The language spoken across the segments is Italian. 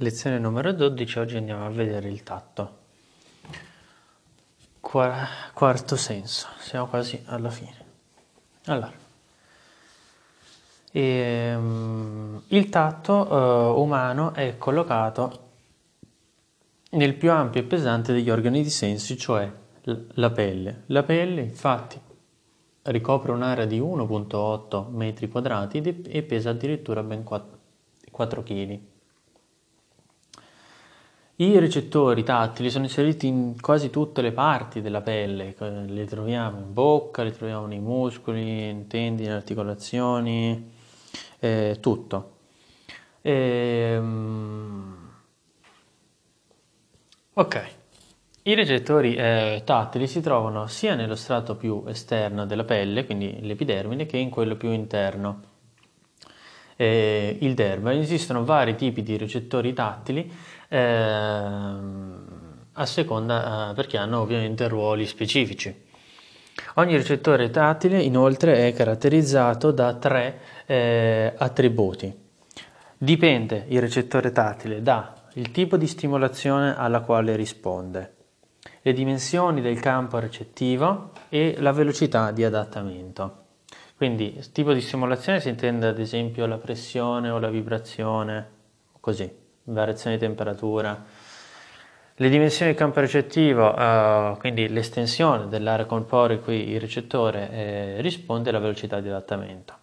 Lezione numero 12, oggi andiamo a vedere il tatto. Qua- quarto senso, siamo quasi alla fine. Allora, ehm, il tatto eh, umano è collocato nel più ampio e pesante degli organi di sensi, cioè la pelle. La pelle, infatti, ricopre un'area di 1.8 metri quadrati e pesa addirittura ben 4 kg. I recettori tattili sono inseriti in quasi tutte le parti della pelle, li troviamo in bocca, li troviamo nei muscoli, in tendini, articolazioni, eh, tutto. E, um, ok, i recettori eh, tattili si trovano sia nello strato più esterno della pelle, quindi l'epidermide, che in quello più interno, eh, il derma. Esistono vari tipi di recettori tattili a seconda eh, perché hanno ovviamente ruoli specifici. Ogni recettore tattile inoltre è caratterizzato da tre eh, attributi. Dipende il recettore tattile dal tipo di stimolazione alla quale risponde, le dimensioni del campo recettivo e la velocità di adattamento. Quindi tipo di stimolazione si intende ad esempio la pressione o la vibrazione, così variazione di temperatura. Le dimensioni del campo recettivo, uh, quindi l'estensione dell'area corporea in cui il recettore eh, risponde alla velocità di adattamento.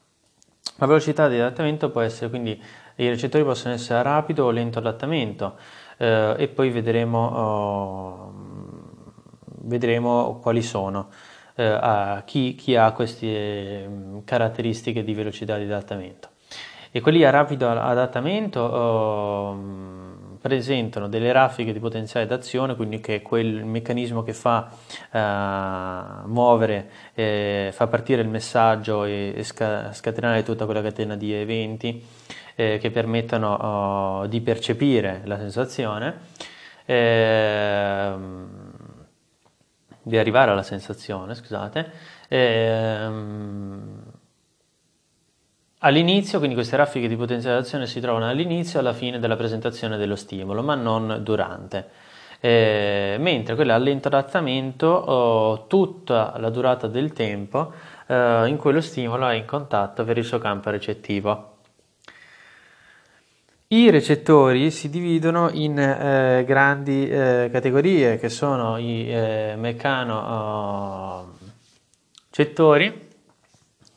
La velocità di adattamento può essere quindi i recettori possono essere a rapido o lento adattamento eh, e poi vedremo, oh, vedremo quali sono, eh, chi, chi, ha queste mm, caratteristiche di velocità di adattamento e quelli a rapido adattamento uh, presentano delle raffiche di potenziale d'azione, quindi che è quel meccanismo che fa uh, muovere, eh, fa partire il messaggio e, e sca- scatenare tutta quella catena di eventi eh, che permettono uh, di percepire la sensazione. Eh, di arrivare alla sensazione, scusate, ehm, All'inizio, quindi queste raffiche di potenzializzazione si trovano all'inizio e alla fine della presentazione dello stimolo, ma non durante. Eh, mentre quelle a lento adattamento, oh, tutta la durata del tempo eh, in cui lo stimolo è in contatto per il suo campo recettivo. I recettori si dividono in eh, grandi eh, categorie che sono i eh, meccanocettori,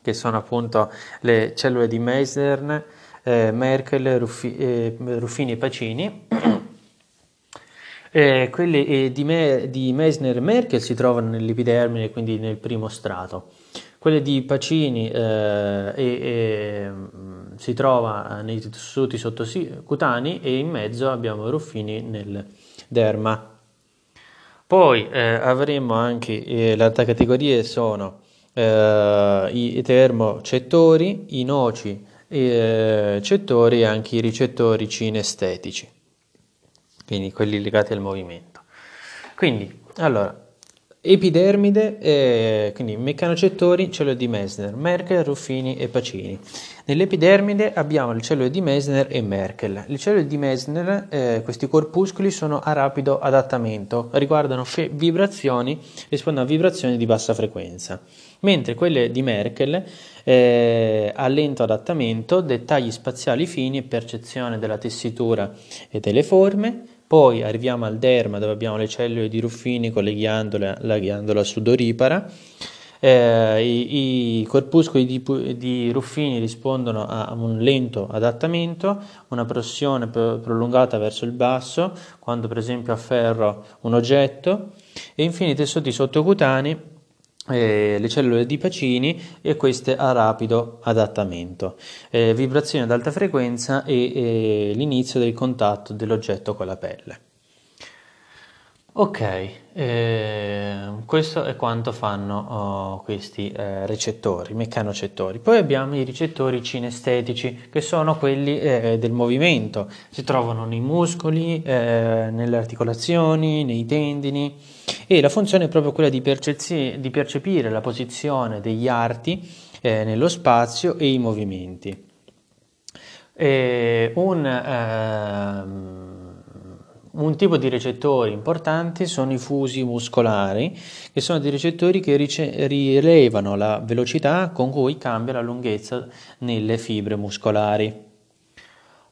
che sono appunto le cellule di Meissner, eh, Merkel, Ruffi, eh, Ruffini e Pacini. Eh, quelle di, Me, di Meissner e Merkel si trovano nell'epidermide, quindi nel primo strato. Quelle di Pacini eh, e, e, mm, si trova nei tessuti sottocutanei e in mezzo abbiamo Ruffini nel derma. Poi eh, avremo anche eh, le altre categorie sono eh, i termocettori, i noci eh, cettori e anche i ricettori cinestetici, quindi quelli legati al movimento. Quindi, allora, Epidermide, eh, quindi meccanocettori, cellule di Messner, Merkel, Ruffini e Pacini. Nell'epidermide abbiamo le cellule di Messner e Merkel. Le cellule di Messner, eh, questi corpuscoli, sono a rapido adattamento, riguardano fe- vibrazioni, rispondono a vibrazioni di bassa frequenza, mentre quelle di Merkel eh, a lento adattamento, dettagli spaziali fini e percezione della tessitura e delle forme, poi arriviamo al derma dove abbiamo le cellule di Ruffini con le ghiandole, la ghiandola sudoripara. Eh, i, i, corpuscoli di, di, Ruffini rispondono a un lento adattamento, una pressione prolungata verso il basso, quando per esempio afferro un oggetto, e infine i tessuti sottocutanei eh, le cellule di Pacini e queste a rapido adattamento, eh, vibrazioni ad alta frequenza e eh, l'inizio del contatto dell'oggetto con la pelle. Ok, eh, questo è quanto fanno oh, questi eh, recettori, meccanocettori. Poi abbiamo i ricettori cinestetici, che sono quelli eh, del movimento. Si trovano nei muscoli, eh, nelle articolazioni, nei tendini e la funzione è proprio quella di, percezi- di percepire la posizione degli arti eh, nello spazio e i movimenti. un ehm, un tipo di recettori importanti sono i fusi muscolari, che sono dei recettori che rice- rilevano la velocità con cui cambia la lunghezza nelle fibre muscolari.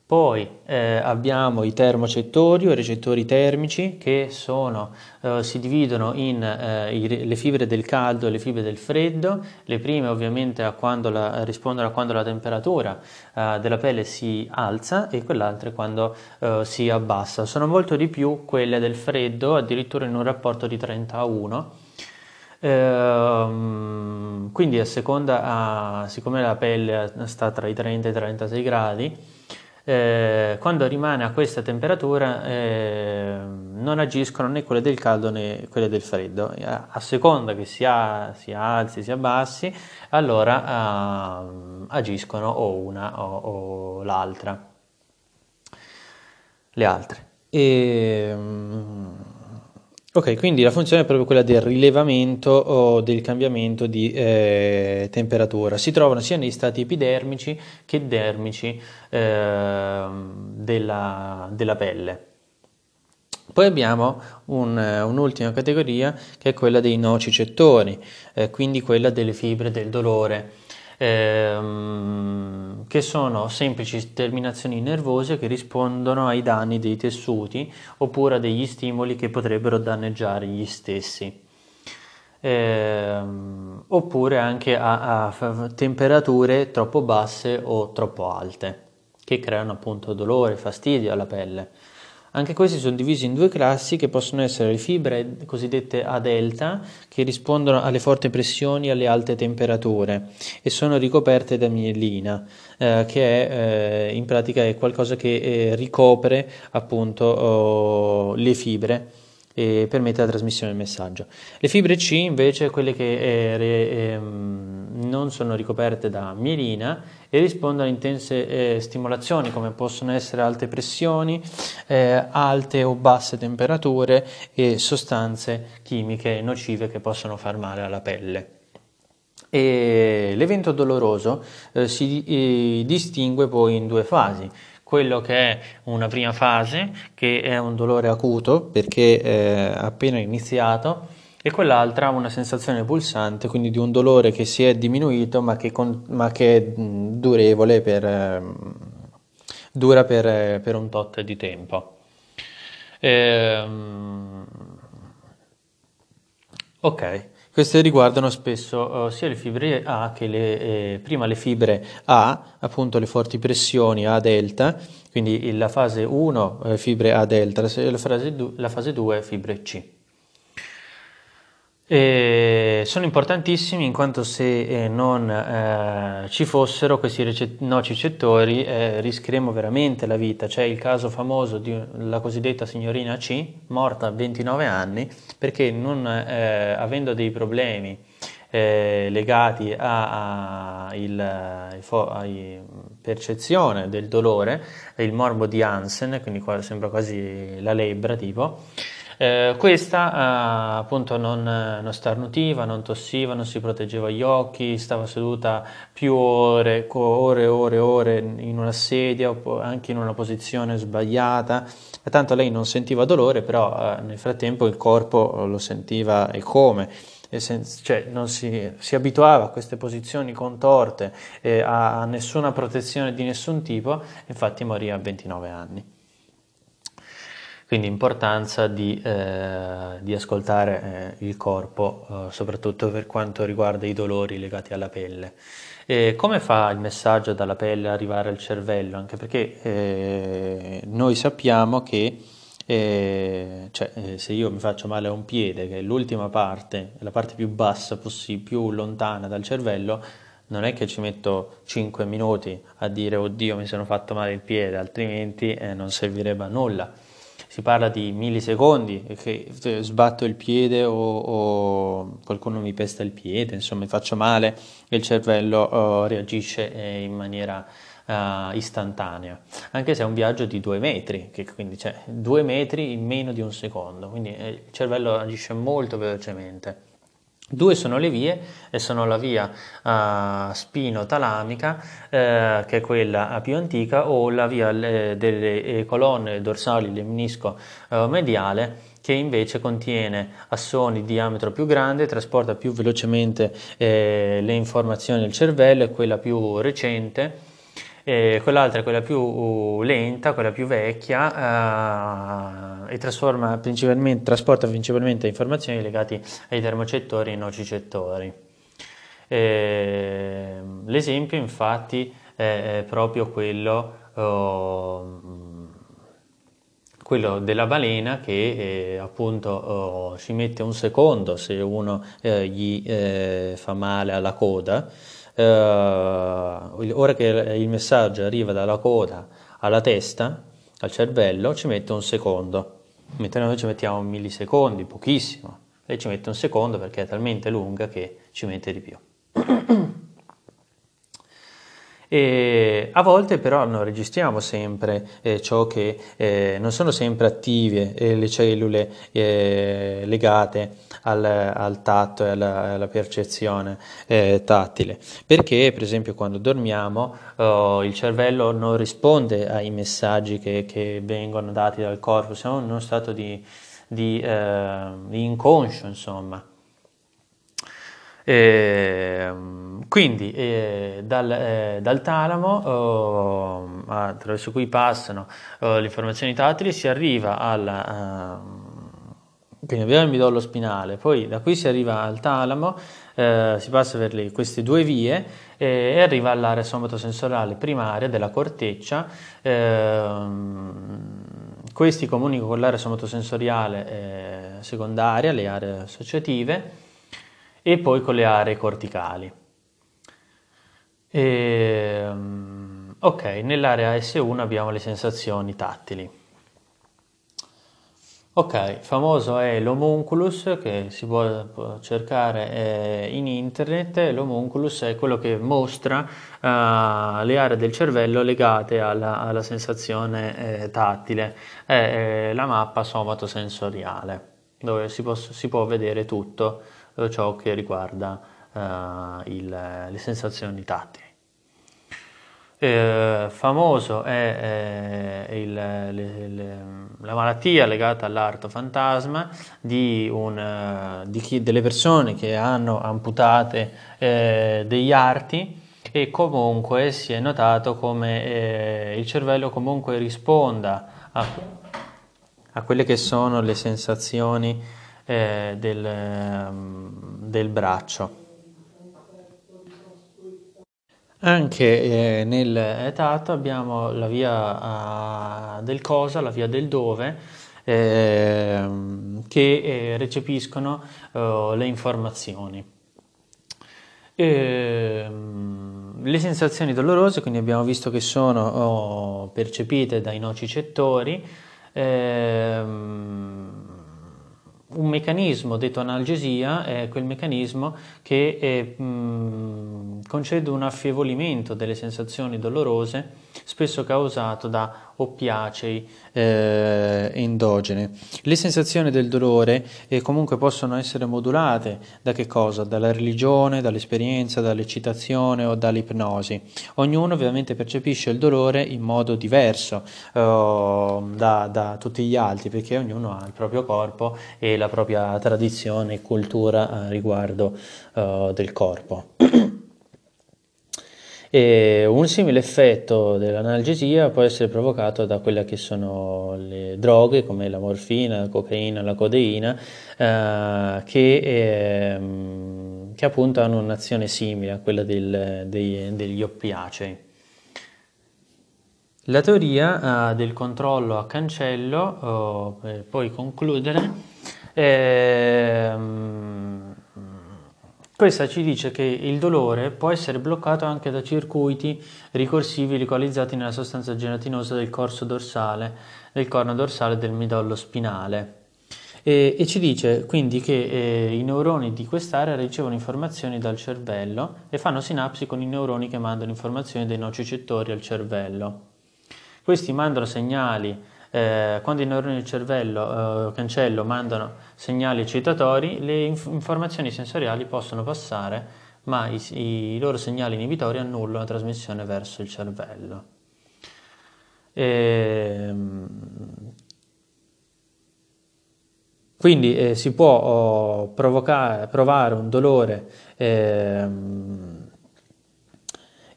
Poi eh, abbiamo i termocettori o i recettori termici che sono, eh, si dividono in eh, i, le fibre del caldo e le fibre del freddo, le prime ovviamente a la, rispondono a quando la temperatura eh, della pelle si alza e quell'altra quando eh, si abbassa. Sono molto di più quelle del freddo, addirittura in un rapporto di 30 a 1. Ehm, quindi a seconda, a, siccome la pelle sta tra i 30 e i 36 gradi, eh, quando rimane a questa temperatura eh, non agiscono né quelle del caldo né quelle del freddo. A, a seconda che si, ha, si, alzi, si abbassi, allora eh, agiscono o una o, o, l'altra. Le altre. E, um, Ok, quindi la funzione è proprio quella del rilevamento o del cambiamento di eh, temperatura. Si trovano sia negli stati epidermici che dermici eh, della, della, pelle. Poi abbiamo un, un'ultima categoria che è quella dei nocicettori, eh, quindi quella delle fibre del dolore ehm, che sono semplici terminazioni nervose che rispondono ai danni dei tessuti oppure a degli stimoli che potrebbero danneggiare gli stessi. Ehm, oppure anche a, a temperature troppo basse o troppo alte che creano appunto dolore, fastidio alla pelle. Anche questi sono divisi in due classi che possono essere le fibre cosiddette a delta che rispondono alle forti pressioni e alle alte temperature e sono ricoperte da mielina eh, che è, eh, in pratica è qualcosa che eh, ricopre appunto oh, le fibre e permette la trasmissione del messaggio. Le fibre C invece, quelle che eh, eh, non sono ricoperte da mielina e rispondono a intense eh, stimolazioni come possono essere alte pressioni, eh, alte o basse temperature e sostanze chimiche nocive che possono far male alla pelle. E l'evento doloroso eh, si eh, distingue poi in due fasi quello che è una prima fase, che è un dolore acuto perché è appena iniziato, e quell'altra una sensazione pulsante, quindi di un dolore che si è diminuito ma che, con, ma che è durevole per, dura per, per, un tot di tempo. Ehm, ok. Queste riguardano spesso uh, sia le fibre A che le, eh, prima le fibre A, appunto le forti pressioni A delta, quindi la fase 1 eh, fibre A delta, la fase 2 fibre C. E sono importantissimi in quanto se eh, non eh, ci fossero questi recet- nocicettori eh, rischieremo veramente la vita. C'è il caso famoso della cosiddetta signorina C, morta a 29 anni, perché non eh, avendo dei problemi eh, legati alla percezione del dolore, il morbo di Hansen, quindi qua sembra quasi la lebbra tipo, eh, questa eh, appunto non, non, starnutiva, non tossiva, non si proteggeva gli occhi, stava seduta più ore, ore ore ore in una sedia o anche in una posizione sbagliata. Tanto lei non sentiva dolore, però eh, nel frattempo il corpo lo sentiva e come. Cioè non si, si, abituava a queste posizioni contorte e a, a nessuna protezione di nessun tipo, infatti morì a 29 anni. Quindi importanza di, eh, di ascoltare eh, il corpo, eh, soprattutto per quanto riguarda i dolori legati alla pelle. E come fa il messaggio dalla pelle arrivare al cervello? Anche perché eh, noi sappiamo che eh, cioè, eh, se io mi faccio male a un piede, che è l'ultima parte, la parte più bassa possibile, più lontana dal cervello, non è che ci metto 5 minuti a dire oddio mi sono fatto male il piede, altrimenti eh, non servirebbe a nulla si parla di millisecondi che sbatto il piede o, o, qualcuno mi pesta il piede, insomma mi faccio male e il cervello uh, reagisce eh, in maniera uh, istantanea, anche se è un viaggio di due metri, che quindi cioè, due metri in meno di un secondo, quindi eh, il cervello agisce molto velocemente. Due sono le vie e sono la via uh, spino-talamica, eh, che è quella più antica, o la via le, delle colonne dorsali del menisco uh, mediale, che invece contiene assoni di diametro più grande, trasporta più velocemente eh, le informazioni al cervello, è quella più recente e quell'altra è quella più uh, lenta, quella più vecchia uh, e principalmente, trasporta principalmente informazioni legate ai termocettori e ai nocicettori. E, l'esempio infatti è, è proprio quello, uh, quello, della balena che eh, appunto oh, ci mette un secondo se uno eh, gli eh, fa male alla coda eh, ora che il messaggio arriva dalla coda alla testa, al cervello, ci mette un secondo, mentre noi ci mettiamo millisecondi, pochissimo. Lei ci mette un secondo perché è talmente lunga che ci mette di più. E a volte però non registriamo sempre eh, ciò che eh, non sono sempre attive eh, le cellule eh, legate al, al, tatto e alla, alla percezione eh, tattile, perché per esempio quando dormiamo oh, il cervello non risponde ai messaggi che, che, vengono dati dal corpo, siamo in uno stato di, di, eh, di inconscio insomma. Eh, quindi eh, dal, eh, dal, talamo oh, attraverso cui passano oh, le informazioni tattili si arriva alla uh, quindi abbiamo il midollo spinale poi da qui si arriva al talamo eh, si passa per le, queste due vie e arriva all'area somatosensoriale primaria della corteccia ehm, questi comunicano con l'area somatosensoriale eh, secondaria le aree associative e poi con le aree corticali. E, ehm, ok, nell'area S1 abbiamo le sensazioni tattili. Ok, famoso è l'homunculus che si può cercare eh, in internet. L'homunculus è quello che mostra uh, le aree del cervello legate alla, alla sensazione eh, tattile. È, la mappa somatosensoriale dove si può, si può vedere tutto eh, ciò che riguarda uh, il, le sensazioni tattili. Eh, famoso è, eh, il, le, le, la malattia legata all'arto fantasma di, un, di chi, delle persone che hanno amputate eh, degli arti e comunque si è notato come eh, il cervello comunque risponda a, a quelle che sono le sensazioni eh, del, ehm, del, braccio. Anche eh, nel tatto abbiamo la via uh, del cosa, la via del dove, eh, che eh, recepiscono uh, le informazioni. E, ehm, le sensazioni dolorose, quindi abbiamo visto che sono oh, percepite dai nocicettori, ehm, un meccanismo detto analgesia è quel meccanismo che è, mh, concede un affievolimento delle sensazioni dolorose, spesso causato da oppiacei eh, endogene. Le sensazioni del dolore eh, comunque possono essere modulate da che cosa? Dalla religione, dall'esperienza, dall'eccitazione o dall'ipnosi. Ognuno ovviamente percepisce il dolore in modo diverso eh, da, da, tutti gli altri perché ognuno ha il proprio corpo e la propria tradizione e cultura riguardo eh, del corpo. E un simile effetto dell'analgesia può essere provocato da quelle che sono le droghe come la morfina, la cocaina, la codeina, eh, che, eh, che, appunto hanno un'azione simile a quella del, dei, degli oppiacei. La teoria eh, del controllo a cancello, oh, per poi concludere, ehm, questa ci dice che il dolore può essere bloccato anche da circuiti ricorsivi localizzati nella sostanza gelatinosa del corso dorsale, del corno dorsale del midollo spinale. E, e ci dice quindi che eh, i neuroni di quest'area ricevono informazioni dal cervello e fanno sinapsi con i neuroni che mandano informazioni dai nocicettori al cervello. Questi mandano segnali eh, quando i neuroni del cervello eh, cancello mandano segnali eccitatori, le inf- informazioni sensoriali possono passare, ma i, i, loro segnali inibitori annullano la trasmissione verso il cervello. E, ehm, quindi eh, si può oh, provare un dolore eh,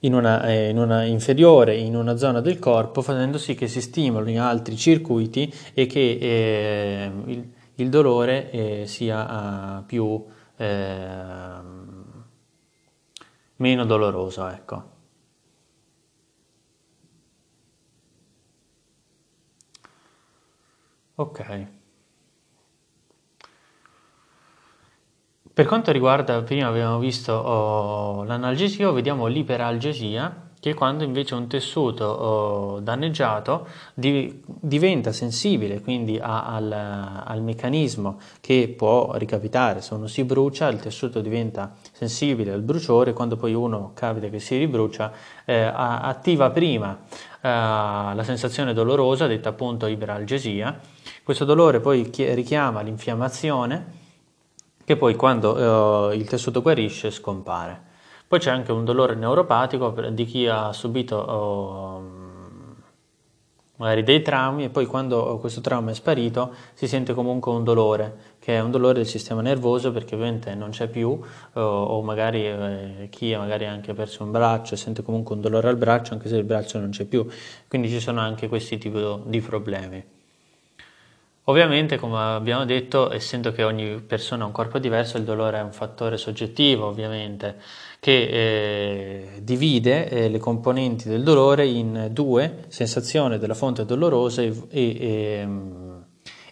in, una, eh, in una, inferiore, in una zona del corpo, facendo sì che si stimolino altri circuiti e che eh, il, il, dolore eh, sia più ehm, meno doloroso. Ecco. Ok. Per quanto riguarda, prima abbiamo visto oh, l'analgesia, vediamo l'iperalgesia, che quando invece un tessuto oh, danneggiato di, diventa sensibile quindi a, al, al, meccanismo che può ricapitare, se uno si brucia il tessuto diventa sensibile al bruciore, quando poi uno capita che si ribrucia eh, attiva prima eh, la sensazione dolorosa, detta appunto iperalgesia, questo dolore poi richiama l'infiammazione che poi quando eh, il tessuto guarisce scompare. Poi c'è anche un dolore neuropatico di chi ha subito oh, magari dei traumi e poi quando questo trauma è sparito si sente comunque un dolore, che è un dolore del sistema nervoso perché ovviamente non c'è più oh, o magari eh, chi ha magari anche perso un braccio sente comunque un dolore al braccio anche se il braccio non c'è più, quindi ci sono anche questi tipi di problemi. Ovviamente, come abbiamo detto, essendo che ogni persona ha un corpo diverso, il dolore è un fattore soggettivo, ovviamente, che eh, divide eh, le componenti del dolore in due, sensazione della fonte dolorosa e, e,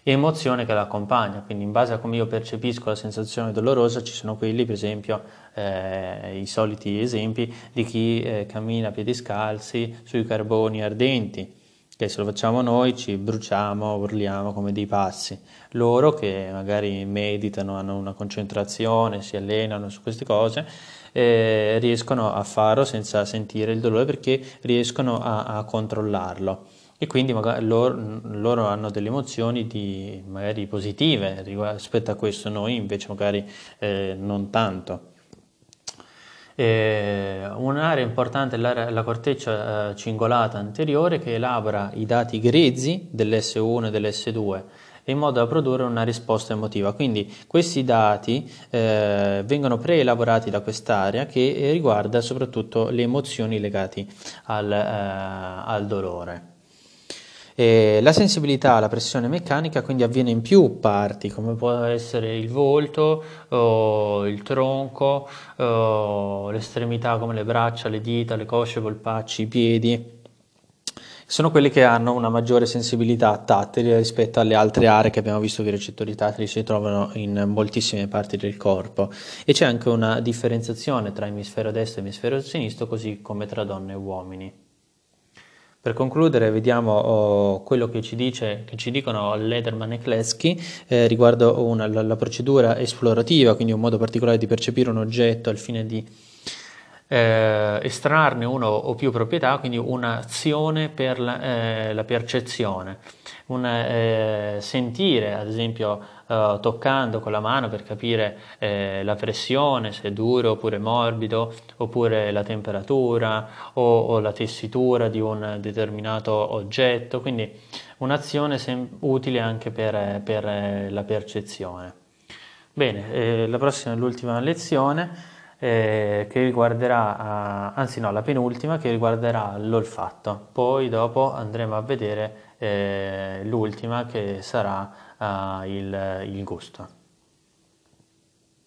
e, emozione che la accompagna. Quindi, in base a come io percepisco la sensazione dolorosa, ci sono quelli, per esempio, eh, i soliti esempi di chi eh, cammina a piedi scalzi sui carboni ardenti che se lo facciamo noi ci bruciamo, urliamo come dei pazzi. Loro che magari meditano, hanno una concentrazione, si allenano su queste cose, eh, riescono a farlo senza sentire il dolore perché riescono a, a controllarlo e quindi loro, loro, hanno delle emozioni di, magari positive rispetto a questo, noi invece magari eh, non tanto. Eh, un'area importante è la corteccia eh, cingolata anteriore che elabora i dati grezzi dell'S1 e dell'S2 in modo da produrre una risposta emotiva. Quindi questi dati eh, vengono preelaborati da quest'area che riguarda soprattutto le emozioni legate al, eh, al dolore. E la sensibilità alla pressione meccanica quindi avviene in più parti, come può essere il volto, il tronco, o l'estremità come le braccia, le dita, le cosce, i polpacci, i piedi. Sono quelli che hanno una maggiore sensibilità tattile rispetto alle altre aree che abbiamo visto che i recettori tattili si trovano in moltissime parti del corpo e c'è anche una differenziazione tra emisfero destro e emisfero sinistro così come tra donne e uomini. Per concludere vediamo oh, quello che ci, dice, che ci, dicono Lederman e Klesky eh, riguardo una, la, la, procedura esplorativa, quindi un modo particolare di percepire un oggetto al fine di eh, estrarne uno o più proprietà, quindi un'azione per la, eh, la percezione, un eh, sentire ad esempio uh, toccando con la mano per capire eh, la pressione, se è duro oppure morbido, oppure la temperatura o, o la tessitura di un determinato oggetto, quindi un'azione sem- utile anche per, per, la percezione. Bene, eh, la prossima è l'ultima lezione. Eh, che riguarderà, uh, anzi no, la penultima che riguarderà l'olfatto. Poi dopo andremo a vedere eh, l'ultima che sarà uh, il, il gusto.